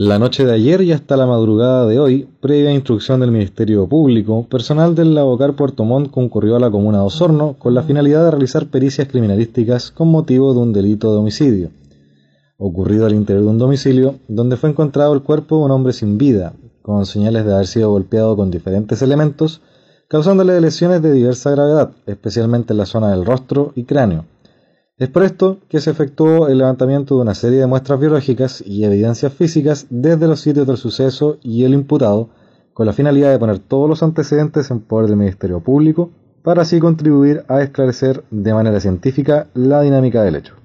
La noche de ayer y hasta la madrugada de hoy, previa instrucción del Ministerio Público, personal del Lavocar Puerto Montt concurrió a la comuna de Osorno con la finalidad de realizar pericias criminalísticas con motivo de un delito de homicidio, ocurrido al interior de un domicilio donde fue encontrado el cuerpo de un hombre sin vida, con señales de haber sido golpeado con diferentes elementos, causándole lesiones de diversa gravedad, especialmente en la zona del rostro y cráneo es por esto que se efectuó el levantamiento de una serie de muestras biológicas y evidencias físicas desde los sitios del suceso y el imputado, con la finalidad de poner todos los antecedentes en poder del Ministerio Público, para así contribuir a esclarecer de manera científica la dinámica del hecho.